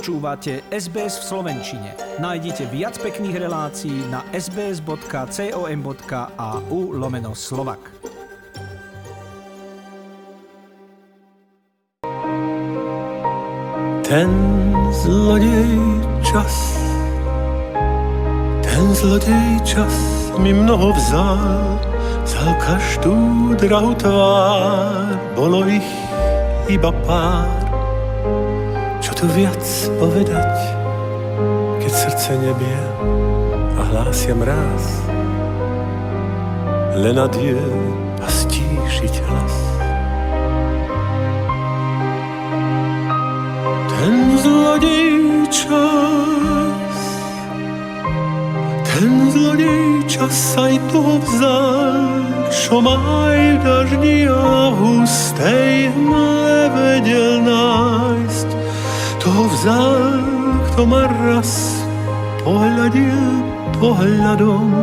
Počúvate SBS v Slovenčine. Nájdite viac pekných relácií na sbs.com.au lomeno slovak. Ten zloděj čas, ten zloděj čas mi mnoho vzal, vzal každú drahú tvár, bolo ich iba pár tu viac povedať, keď srdce nebie a hlásia mráz. Len adie a stíšiť hlas. Ten zlodej čas, ten zlodej čas aj toho vzal, čo maj daždi a hustej hmle vedel nájsť to vzal, kto ma raz pohľadil pohľadom,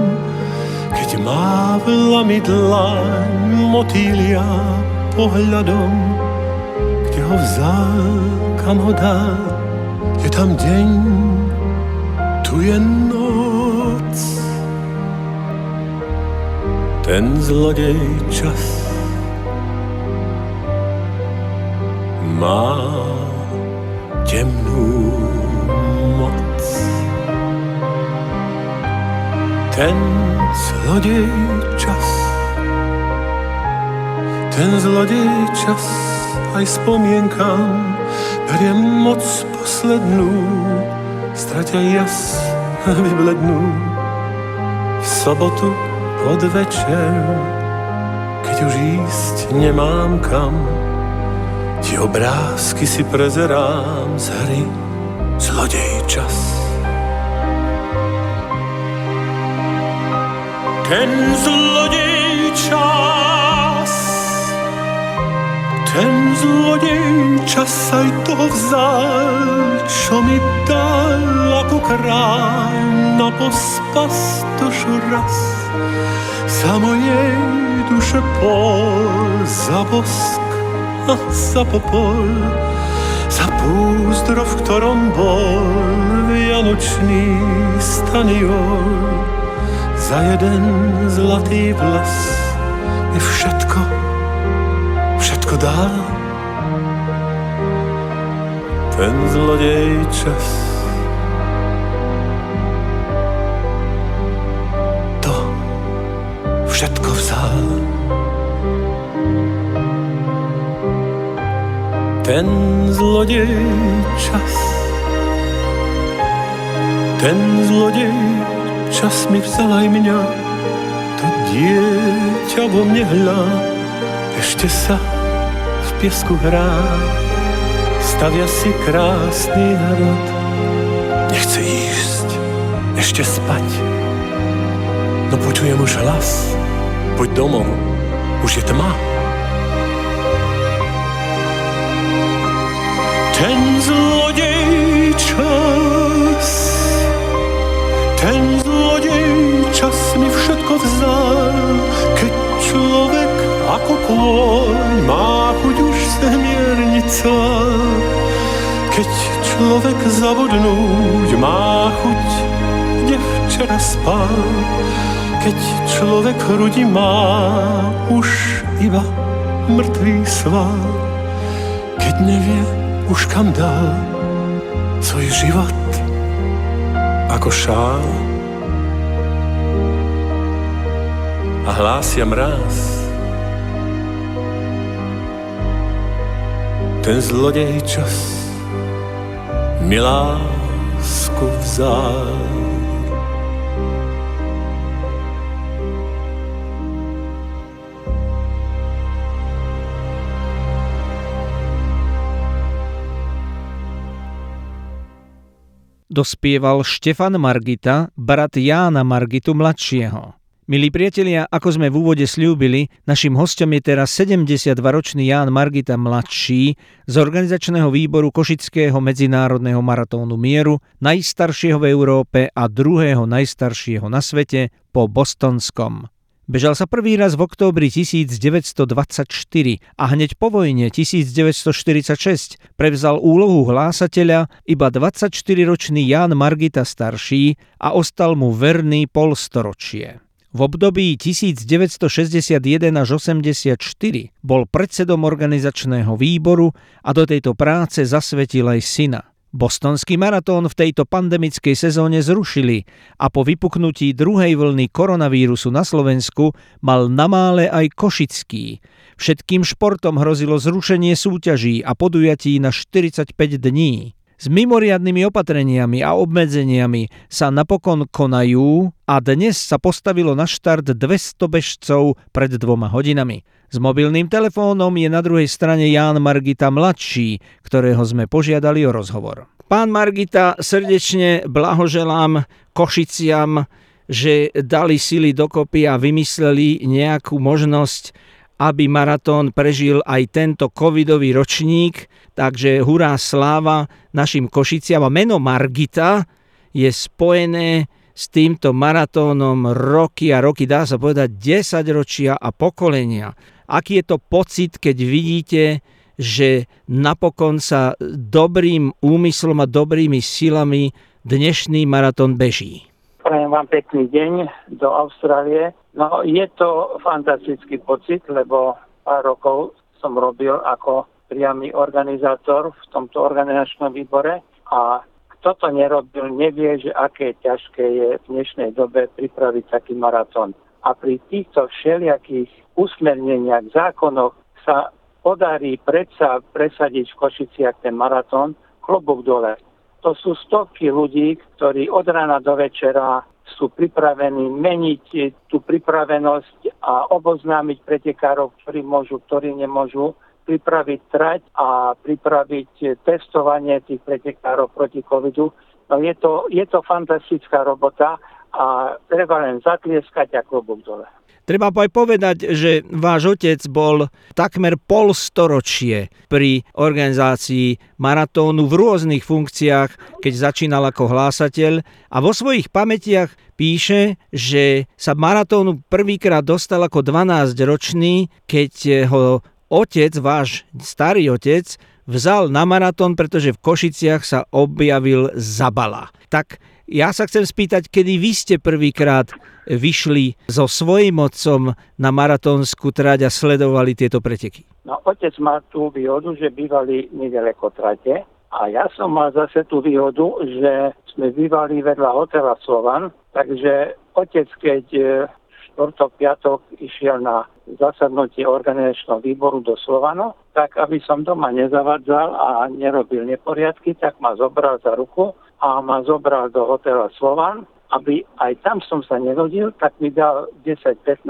keď mávla mi dlaň motýlia pohľadom, kde ho vzal, kam ho dal, je tam deň, tu je noc. Ten zlodej čas má temnú moc. Ten zlodej čas, ten zlodej čas aj spomienkam beriem moc poslednú, stratia jas vyblednú. V sobotu pod večer, keď už ísť nemám kam, Obrázky si prezerám z hry. Zlodej čas. Ten zlodej čas. Ten zlodej čas aj to vzal Čo mi dal ako kráľ Na pospas dušu raz. Za mojej duše pol za popol, za púzdro, v ktorom bol vianočný staniol. Za jeden zlatý vlas mi všetko, všetko dal. Ten zlodej čas to všetko vzal. Ten zlodej čas. Ten zlodej čas mi vzal aj mňa, to dieťa vo mne hľa, ešte sa v piesku hrá, stavia si krásny hrad. Nechce ísť, ešte spať, no počujem už hlas, poď domov, už je tma. Ten zlodej čas, ten zlodej čas mi všetko vzal, keď človek ako kôň má chuť už semiernica. Keď človek zavodnúť má chuť, kde včera spal, keď človek hrudi má už iba mŕtvý sval, keď nevie, už kam dal svoj život ako šál a hlásia mráz. Ten zlodej čas milásku vzal. Dospieval Štefan Margita, brat Jána Margitu mladšieho. Milí priatelia, ako sme v úvode slúbili, našim hostom je teraz 72-ročný Ján Margita mladší z organizačného výboru Košického medzinárodného maratónu mieru, najstaršieho v Európe a druhého najstaršieho na svete po bostonskom. Bežal sa prvý raz v októbri 1924 a hneď po vojne 1946 prevzal úlohu hlásateľa iba 24-ročný Jan Margita starší a ostal mu verný polstoročie. V období 1961 až 84 bol predsedom organizačného výboru a do tejto práce zasvetil aj syna. Bostonský maratón v tejto pandemickej sezóne zrušili a po vypuknutí druhej vlny koronavírusu na Slovensku mal na mále aj Košický. Všetkým športom hrozilo zrušenie súťaží a podujatí na 45 dní. S mimoriadnými opatreniami a obmedzeniami sa napokon konajú a dnes sa postavilo na štart 200 bežcov pred dvoma hodinami. S mobilným telefónom je na druhej strane Ján Margita mladší, ktorého sme požiadali o rozhovor. Pán Margita, srdečne blahoželám Košiciam, že dali sily dokopy a vymysleli nejakú možnosť aby maratón prežil aj tento covidový ročník, takže hurá sláva našim Košiciam a meno Margita je spojené s týmto maratónom roky a roky, dá sa povedať 10 ročia a pokolenia. Aký je to pocit, keď vidíte, že napokon sa dobrým úmyslom a dobrými silami dnešný maratón beží? Prajem vám pekný deň do Austrálie. No, je to fantastický pocit, lebo pár rokov som robil ako priamy organizátor v tomto organizačnom výbore a kto to nerobil, nevie, že aké ťažké je v dnešnej dobe pripraviť taký maratón. A pri týchto všelijakých usmerneniach, zákonoch sa podarí predsa presadiť v Košiciach ten maratón, klobúk dole to sú stovky ľudí, ktorí od rána do večera sú pripravení meniť tú pripravenosť a oboznámiť pretekárov, ktorí môžu, ktorí nemôžu, pripraviť trať a pripraviť testovanie tých pretekárov proti covidu. No je to, je to fantastická robota a treba len zatlieskať a klobúk dole. Treba aj povedať, že váš otec bol takmer polstoročie pri organizácii maratónu v rôznych funkciách, keď začínal ako hlásateľ a vo svojich pamätiach píše, že sa maratónu prvýkrát dostal ako 12-ročný, keď ho otec, váš starý otec, vzal na maratón, pretože v Košiciach sa objavil Zabala. Tak ja sa chcem spýtať, kedy vy ste prvýkrát vyšli so svojím otcom na maratónsku trať a sledovali tieto preteky? No, otec má tú výhodu, že bývali nedaleko trate a ja som mal zase tú výhodu, že sme bývali vedľa hotela Slovan, takže otec, keď e, štvrtok, piatok išiel na zasadnutie organizačného výboru do Slovano, tak aby som doma nezavadzal a nerobil neporiadky, tak ma zobral za ruku a ma zobral do hotela Slovan, aby aj tam som sa nerodil, tak mi dal 10-15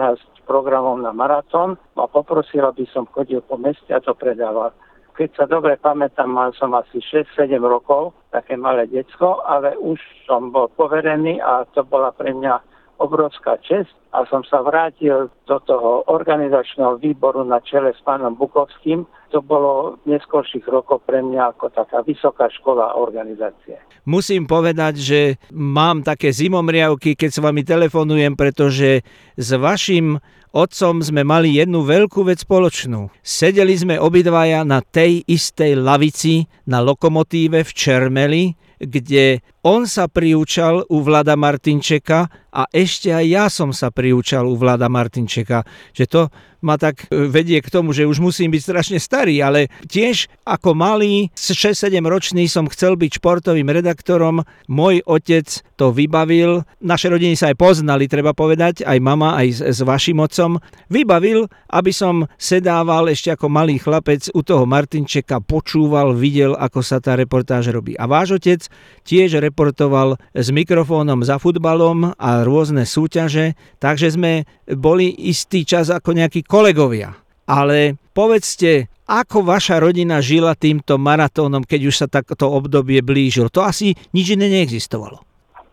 programov na maratón a poprosil, aby som chodil po meste a to predával. Keď sa dobre pamätám, mal som asi 6-7 rokov, také malé decko, ale už som bol poverený a to bola pre mňa obrovská čest a som sa vrátil do toho organizačného výboru na čele s pánom Bukovským. To bolo v neskôrších rokoch pre mňa ako taká vysoká škola organizácie. Musím povedať, že mám také zimomriavky, keď s vami telefonujem, pretože s vašim otcom sme mali jednu veľkú vec spoločnú. Sedeli sme obidvaja na tej istej lavici na lokomotíve v Čermeli, kde on sa priúčal u Vlada Martinčeka a ešte aj ja som sa priúčal u Vlada Martinčeka. Že to ma tak e, vedie k tomu, že už musím byť strašne starý, ale tiež ako malý, 6-7 ročný som chcel byť športovým redaktorom. Môj otec to vybavil. Naše rodiny sa aj poznali, treba povedať, aj mama, aj s, s vašim otcom. Vybavil, aby som sedával ešte ako malý chlapec u toho Martinčeka, počúval, videl, ako sa tá reportáž robí. A váš otec tiež reportoval s mikrofónom za futbalom a rôzne súťaže, takže sme boli istý čas ako nejakí kolegovia. Ale povedzte, ako vaša rodina žila týmto maratónom, keď už sa takto obdobie blížilo? To asi nič iné neexistovalo.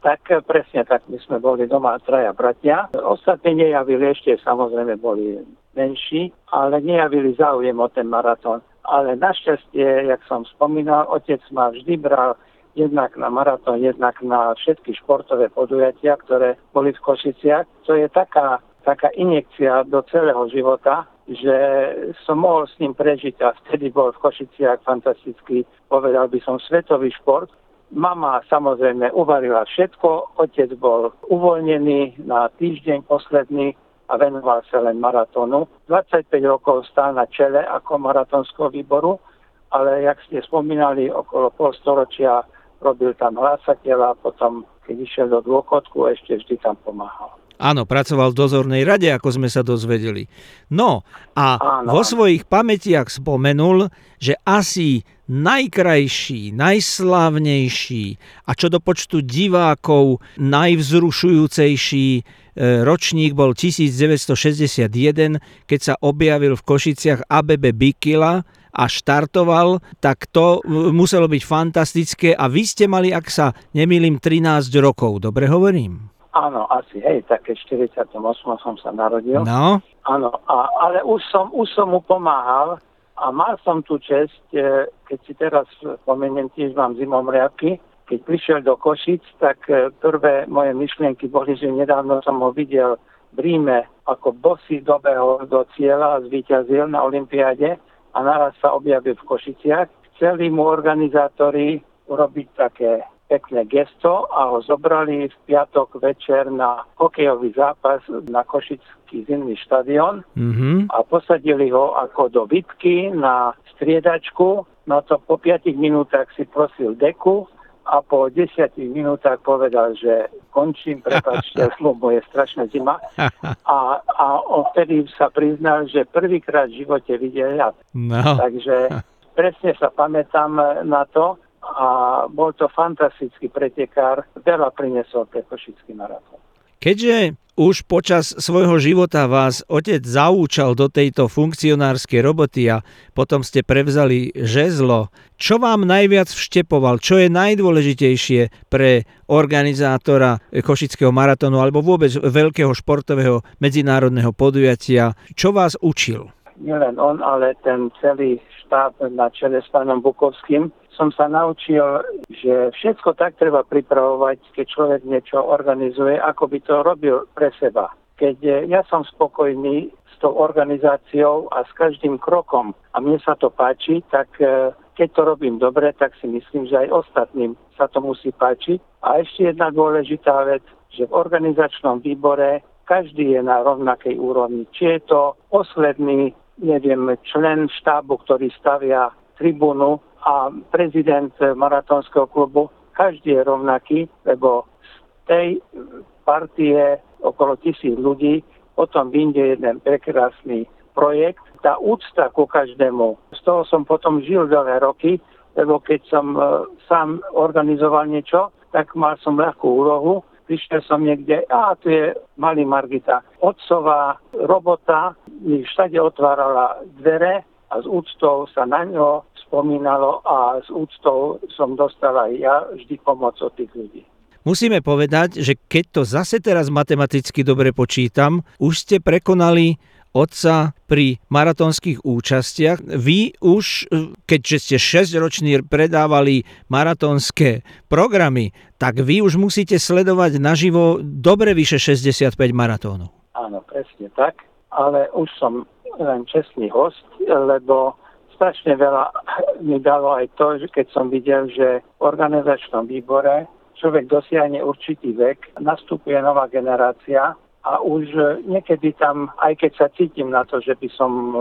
Tak presne tak, my sme boli doma traja bratia. Ostatní nejavili ešte, samozrejme boli menší, ale nejavili záujem o ten maratón. Ale našťastie, jak som spomínal, otec ma vždy bral jednak na maratón, jednak na všetky športové podujatia, ktoré boli v Košiciach. To je taká taká injekcia do celého života, že som mohol s ním prežiť a vtedy bol v Košiciach fantastický, povedal by som, svetový šport. Mama samozrejme uvarila všetko, otec bol uvoľnený na týždeň posledný a venoval sa len maratónu. 25 rokov stál na čele ako maratónskeho výboru, ale jak ste spomínali, okolo pol storočia robil tam hlásateľa, potom keď išiel do dôchodku, ešte vždy tam pomáhal. Áno, pracoval v dozornej rade, ako sme sa dozvedeli. No a Áno. vo svojich pamätiach spomenul, že asi najkrajší, najslávnejší a čo do počtu divákov najvzrušujúcejší e, ročník bol 1961, keď sa objavil v Košiciach ABB Bikila a štartoval, tak to e, muselo byť fantastické a vy ste mali, ak sa nemýlim, 13 rokov, dobre hovorím? Áno, asi, hej, také 48 som sa narodil. No. Áno, a, ale už som, už som mu pomáhal a mal som tu čest, e, keď si teraz spomeniem, tiež mám zimomriavky, keď prišiel do Košic, tak e, prvé moje myšlienky boli, že nedávno som ho videl v Ríme, ako bosy dobehol do cieľa a zvíťazil na Olympiáde a naraz sa objavil v Košiciach. Chceli mu organizátori urobiť také pekné gesto a ho zobrali v piatok večer na hokejový zápas na Košický zimný štadión mm-hmm. a posadili ho ako do bitky na striedačku. No to po 5 minútach si prosil deku a po 10 minútach povedal, že končím, prepáčte, slovo je strašná zima. A, a vtedy sa priznal, že prvýkrát v živote videl ľad. No. Takže presne sa pamätám na to a bol to fantastický pretekár. Veľa priniesol pre Košický maratón. Keďže už počas svojho života vás otec zaúčal do tejto funkcionárskej roboty a potom ste prevzali žezlo, čo vám najviac vštepoval, čo je najdôležitejšie pre organizátora Košického maratónu alebo vôbec veľkého športového medzinárodného podujatia, čo vás učil? Nielen on, ale ten celý štáb na čele s pánom Bukovským som sa naučil, že všetko tak treba pripravovať, keď človek niečo organizuje, ako by to robil pre seba. Keď ja som spokojný s tou organizáciou a s každým krokom a mne sa to páči, tak e, keď to robím dobre, tak si myslím, že aj ostatným sa to musí páčiť. A ešte jedna dôležitá vec, že v organizačnom výbore každý je na rovnakej úrovni. Či je to posledný, neviem, člen štábu, ktorý stavia tribúnu a prezident maratónskeho klubu, každý je rovnaký, lebo z tej partie okolo tisíc ľudí potom vyjde jeden prekrásny projekt. Tá úcta ku každému, z toho som potom žil dlhé roky, lebo keď som e, sám organizoval niečo, tak mal som ľahkú úlohu. Prišiel som niekde, a tu je malý Margita. Otcová robota mi všade otvárala dvere a s úctou sa na ňo spomínalo a s úctou som dostal aj ja vždy pomoc od tých ľudí. Musíme povedať, že keď to zase teraz matematicky dobre počítam, už ste prekonali otca pri maratónskych účastiach. Vy už, keďže ste 6-roční predávali maratónske programy, tak vy už musíte sledovať naživo dobre vyše 65 maratónov. Áno, presne tak, ale už som len čestný host, lebo strašne veľa mi dalo aj to, že keď som videl, že v organizačnom výbore človek dosiahne určitý vek, nastupuje nová generácia a už niekedy tam, aj keď sa cítim na to, že by som e,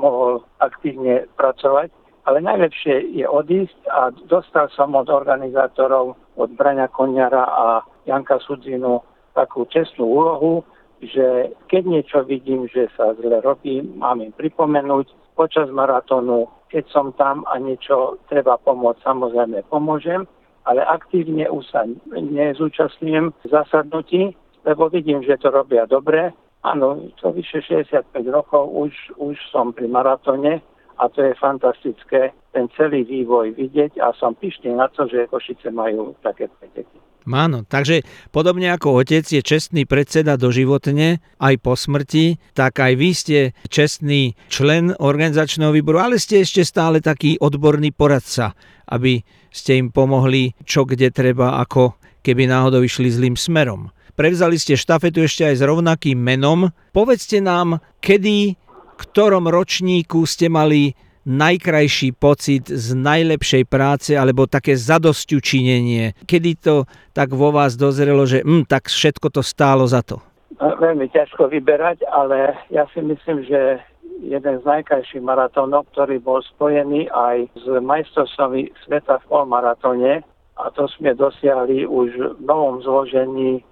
mohol aktívne pracovať, ale najlepšie je odísť a dostal som od organizátorov, od Braňa Koniara a Janka Sudzinu takú čestnú úlohu, že keď niečo vidím, že sa zle robí, mám im pripomenúť, počas maratónu, keď som tam a niečo treba pomôcť, samozrejme pomôžem, ale aktívne už sa nezúčastňujem zasadnutí, lebo vidím, že to robia dobre. Áno, to vyše 65 rokov už, už som pri maratóne a to je fantastické ten celý vývoj vidieť a som pyšný na to, že Košice majú také preteky. Áno, takže podobne ako otec je čestný predseda doživotne, aj po smrti, tak aj vy ste čestný člen organizačného výboru, ale ste ešte stále taký odborný poradca, aby ste im pomohli čo kde treba, ako keby náhodou išli zlým smerom. Prevzali ste štafetu ešte aj s rovnakým menom. Povedzte nám, kedy, ktorom ročníku ste mali najkrajší pocit z najlepšej práce alebo také zadosťučinenie? Kedy to tak vo vás dozrelo, že hm, tak všetko to stálo za to? Veľmi ťažko vyberať, ale ja si myslím, že jeden z najkrajších maratónov, ktorý bol spojený aj s majstrovstvami sveta v polmaratóne, a to sme dosiahli už v novom zložení e,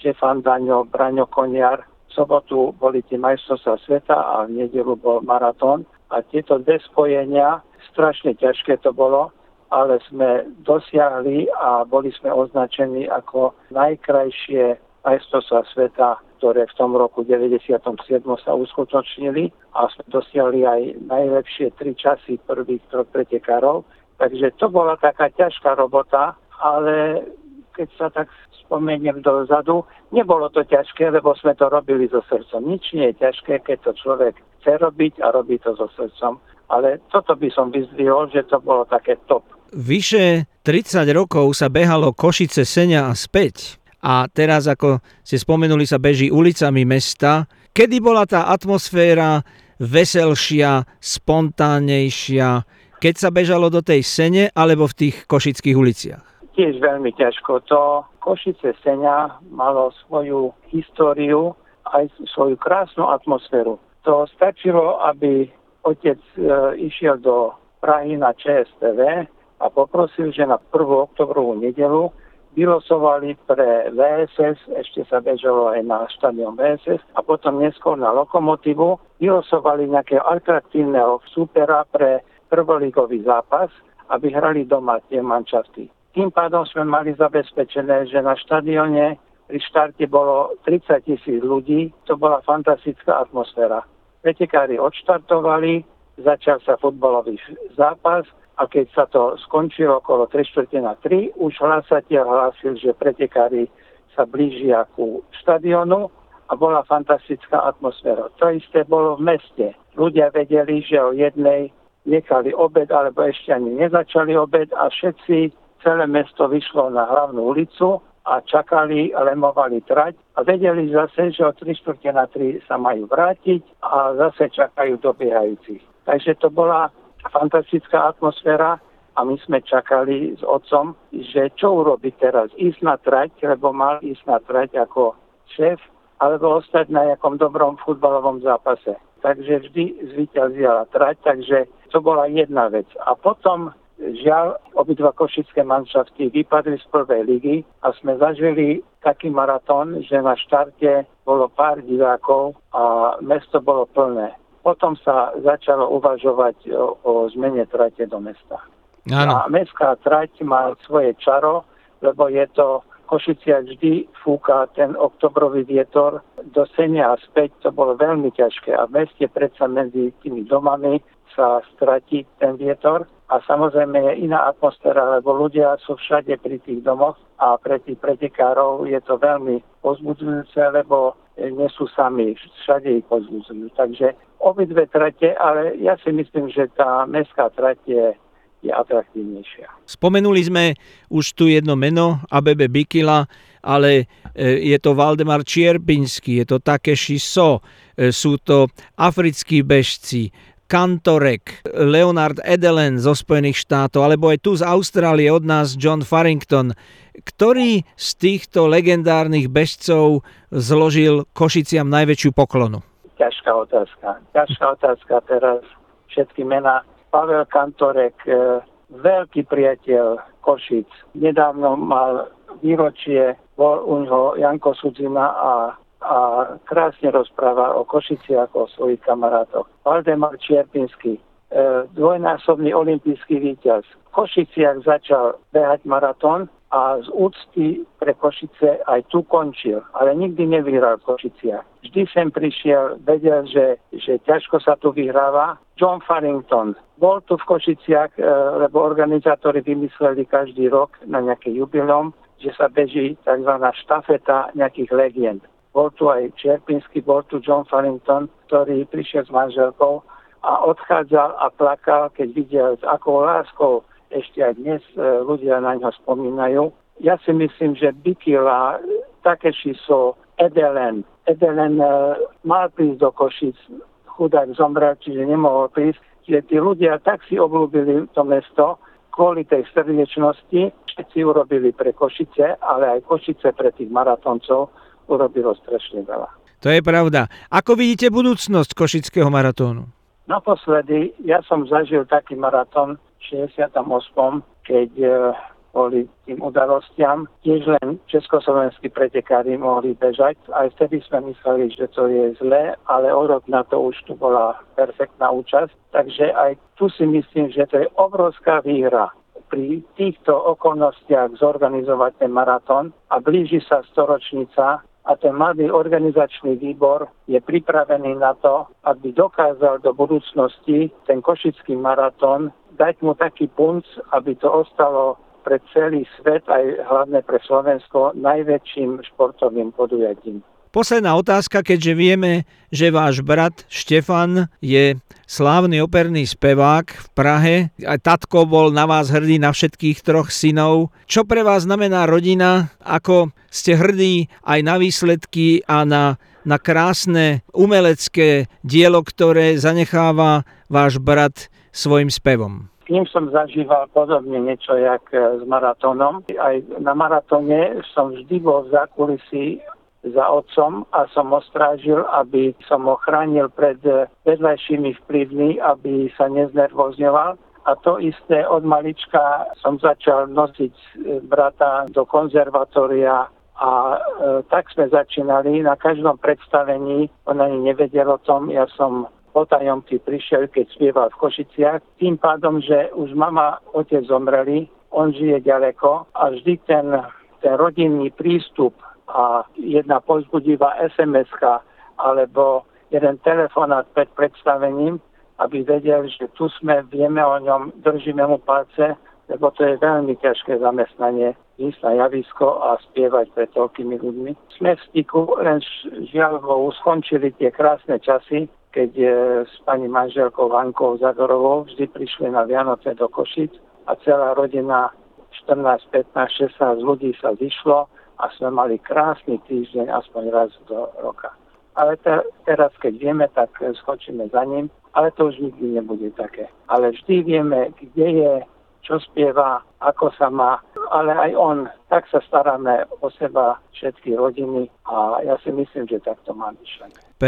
Štefan Daňo, Braňo Koniar. V sobotu boli tie majstrovstvá sveta a v nedelu bol maratón. A tieto dve spojenia, strašne ťažké to bolo, ale sme dosiahli a boli sme označení ako najkrajšie majstrovstvá sveta, ktoré v tom roku 97. sa uskutočnili a sme dosiahli aj najlepšie tri časy prvých troch pretekárov. Takže to bola taká ťažká robota, ale keď sa tak spomeniem dozadu, nebolo to ťažké, lebo sme to robili so srdcom. Nič nie je ťažké, keď to človek chce robiť a robí to so srdcom. Ale toto by som vyzdvihol, že to bolo také top. Vyše 30 rokov sa behalo Košice, Senia a späť. A teraz, ako ste spomenuli, sa beží ulicami mesta. Kedy bola tá atmosféra veselšia, spontánnejšia, keď sa bežalo do tej Sene alebo v tých košických uliciach? Tiež veľmi ťažko. To Košice Senia malo svoju históriu, aj svoju krásnu atmosféru. To stačilo, aby otec e, išiel do Prahy na ČSTV a poprosil, že na 1. oktobrovú nedelu vylosovali pre VSS, ešte sa bežalo aj na štadión VSS a potom neskôr na Lokomotívu, vylosovali nejakého atraktívneho súpera pre prvoligový zápas, aby hrali doma tie mančafty. Tým pádom sme mali zabezpečené, že na štadióne pri štarte bolo 30 tisíc ľudí, to bola fantastická atmosféra. Pretekári odštartovali, začal sa futbalový zápas a keď sa to skončilo okolo 3 čtvrte na 3, už hlasateľ hlásil, že pretekári sa blížia ku štadionu a bola fantastická atmosféra. To isté bolo v meste. Ľudia vedeli, že o jednej nechali obed, alebo ešte ani nezačali obed a všetci, celé mesto vyšlo na hlavnú ulicu a čakali, lemovali trať a vedeli zase, že o 3 čtvrte na 3 sa majú vrátiť a zase čakajú dobiehajúcich. Takže to bola fantastická atmosféra a my sme čakali s otcom, že čo urobiť teraz, ísť na trať, lebo mal ísť na trať ako šéf, alebo ostať na nejakom dobrom futbalovom zápase. Takže vždy zvíťazila trať, takže to bola jedna vec. A potom Žiaľ, obidva košické manšafty vypadli z prvej ligy a sme zažili taký maratón, že na štarte bolo pár divákov a mesto bolo plné. Potom sa začalo uvažovať o, o zmene trate do mesta. Áno. A mestská trať má svoje čaro, lebo je to Košicia vždy fúka ten oktobrový vietor do senia a späť, to bolo veľmi ťažké a v meste predsa medzi tými domami sa stratí ten vietor a samozrejme je iná atmosféra, lebo ľudia sú všade pri tých domoch a pre tých pretekárov je to veľmi pozbudzujúce, lebo nie sú sami, všade ich pozbudzujú. Takže obidve trate, ale ja si myslím, že tá mestská trať je, je atraktívnejšia. Spomenuli sme už tu jedno meno, ABB Bikila, ale e, je to Valdemar Čierpinský, je to Takeshi So, e, sú to africkí bežci, Kantorek, Leonard Edelen zo Spojených štátov, alebo aj tu z Austrálie od nás John Farrington. Ktorý z týchto legendárnych bežcov zložil Košiciam najväčšiu poklonu? Ťažká otázka. Ťažká otázka teraz. Všetky mená. Pavel Kantorek, e, veľký priateľ Košic. Nedávno mal výročie, bol u neho Janko Sudzina a a krásne rozpráva o Košici ako o svojich kamarátoch. Valdemar Čierpinský, e, dvojnásobný olimpijský víťaz. V Košiciach začal behať maratón a z úcty pre Košice aj tu končil, ale nikdy nevyhral v Košiciach. Vždy sem prišiel, vedel, že, že ťažko sa tu vyhráva. John Farrington bol tu v Košiciach, e, lebo organizátori vymysleli každý rok na nejaké jubilom, že sa beží tzv. štafeta nejakých legend. Bol tu aj Čerpinsky, bol tu John Farrington, ktorý prišiel s manželkou a odchádzal a plakal, keď videl, s akou láskou ešte aj dnes e, ľudia na ňo spomínajú. Ja si myslím, že Bikila Takeshi So, Edelen. Edelen uh, mal prísť do Košic, chudák zomrel, čiže nemohol prísť. Čiže tí ľudia tak si obľúbili to mesto, kvôli tej srdečnosti všetci urobili pre Košice, ale aj Košice pre tých maratoncov urobilo strašne veľa. To je pravda. Ako vidíte budúcnosť Košického maratónu? Naposledy ja som zažil taký maratón 68., keď e, boli tým udalostiam. Tiež len československí pretekári mohli bežať. Aj vtedy sme mysleli, že to je zlé, ale o rok na to už tu bola perfektná účasť. Takže aj tu si myslím, že to je obrovská výhra pri týchto okolnostiach zorganizovať ten maratón a blíži sa storočnica a ten mladý organizačný výbor je pripravený na to, aby dokázal do budúcnosti ten košický maratón dať mu taký punc, aby to ostalo pre celý svet, aj hlavne pre Slovensko, najväčším športovým podujatím. Posledná otázka, keďže vieme, že váš brat Štefan je slávny operný spevák v Prahe. Aj tatko bol na vás hrdý na všetkých troch synov. Čo pre vás znamená rodina? Ako ste hrdí aj na výsledky a na, na krásne umelecké dielo, ktoré zanecháva váš brat svojim spevom? ním som zažíval podobne niečo jak s maratónom. Aj na maratóne som vždy bol v zákulisí za otcom a som ho strážil, aby som ho chránil pred vedľajšími vplyvmi, aby sa neznervozňoval. A to isté od malička som začal nosiť brata do konzervatória a e, tak sme začínali. Na každom predstavení, on ani nevedel o tom, ja som potajomky prišiel, keď spieval v Košiciach. Tým pádom, že už mama, otec zomreli, on žije ďaleko a vždy ten, ten rodinný prístup a jedna pozbudivá sms alebo jeden telefonát pred predstavením, aby vedel, že tu sme, vieme o ňom, držíme mu palce, lebo to je veľmi ťažké zamestnanie ísť na javisko a spievať pred toľkými ľuďmi. Sme v styku, len žiaľ skončili tie krásne časy, keď e, s pani manželkou Vankou Zagorovou vždy prišli na Vianoce do Košic a celá rodina 14, 15, 16 ľudí sa zišlo a sme mali krásny týždeň aspoň raz do roka. Ale te, teraz, keď vieme, tak skočíme za ním, ale to už nikdy nebude také. Ale vždy vieme, kde je, čo spieva, ako sa má, ale aj on. Tak sa staráme o seba, všetky rodiny a ja si myslím, že takto má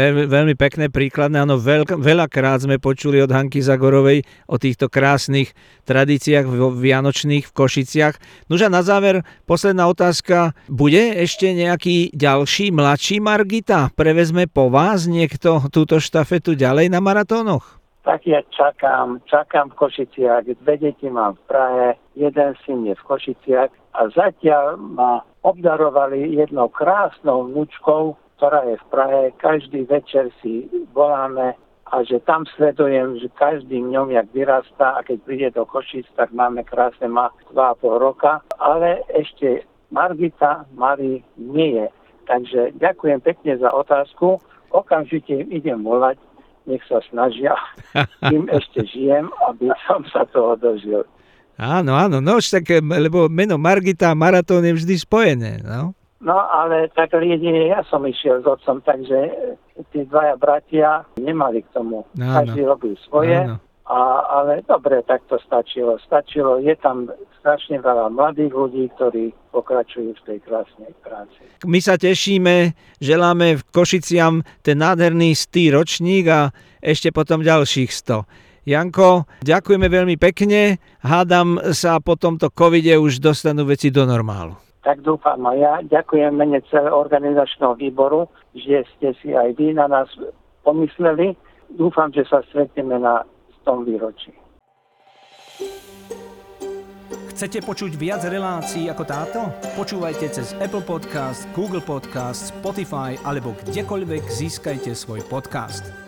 veľmi pekné príkladné. Áno, veľ, veľakrát sme počuli od Hanky Zagorovej o týchto krásnych tradíciách vianočných v Košiciach. Nož a na záver posledná otázka. Bude ešte nejaký ďalší, mladší Margita? Prevezme po vás niekto túto štafetu ďalej na maratónoch? Tak ja čakám, čakám v Košiciach. Dve deti mám v Prahe, jeden syn je v Košiciach a zatiaľ ma obdarovali jednou krásnou vnúčkou, ktorá je v Prahe. Každý večer si voláme a že tam sledujem, že každý ňom, jak vyrastá a keď príde do Košic, tak máme krásne má 2,5 roka. Ale ešte Margita Mari nie je. Takže ďakujem pekne za otázku. Okamžite idem volať, nech sa snažia, kým ešte žijem, aby som sa toho dožil. Áno, áno, no tak, lebo meno Margita a maratón je vždy spojené, no. No ale tak jedine ja som išiel s otcom, takže tí dvaja bratia nemali k tomu. No, Každý robil svoje. Áno. A, ale dobre, tak to stačilo. Stačilo, je tam strašne veľa mladých ľudí, ktorí pokračujú v tej krásnej práci. My sa tešíme, želáme v Košiciam ten nádherný stý ročník a ešte potom ďalších 100. Janko, ďakujeme veľmi pekne. Hádam sa po tomto covide už dostanú veci do normálu tak dúfam a ja. Ďakujem mene celého organizačného výboru, že ste si aj vy na nás pomysleli. Dúfam, že sa stretneme na tom výročí. Chcete počuť viac relácií ako táto? Počúvajte cez Apple Podcast, Google Podcast, Spotify alebo kdekoľvek získajte svoj podcast.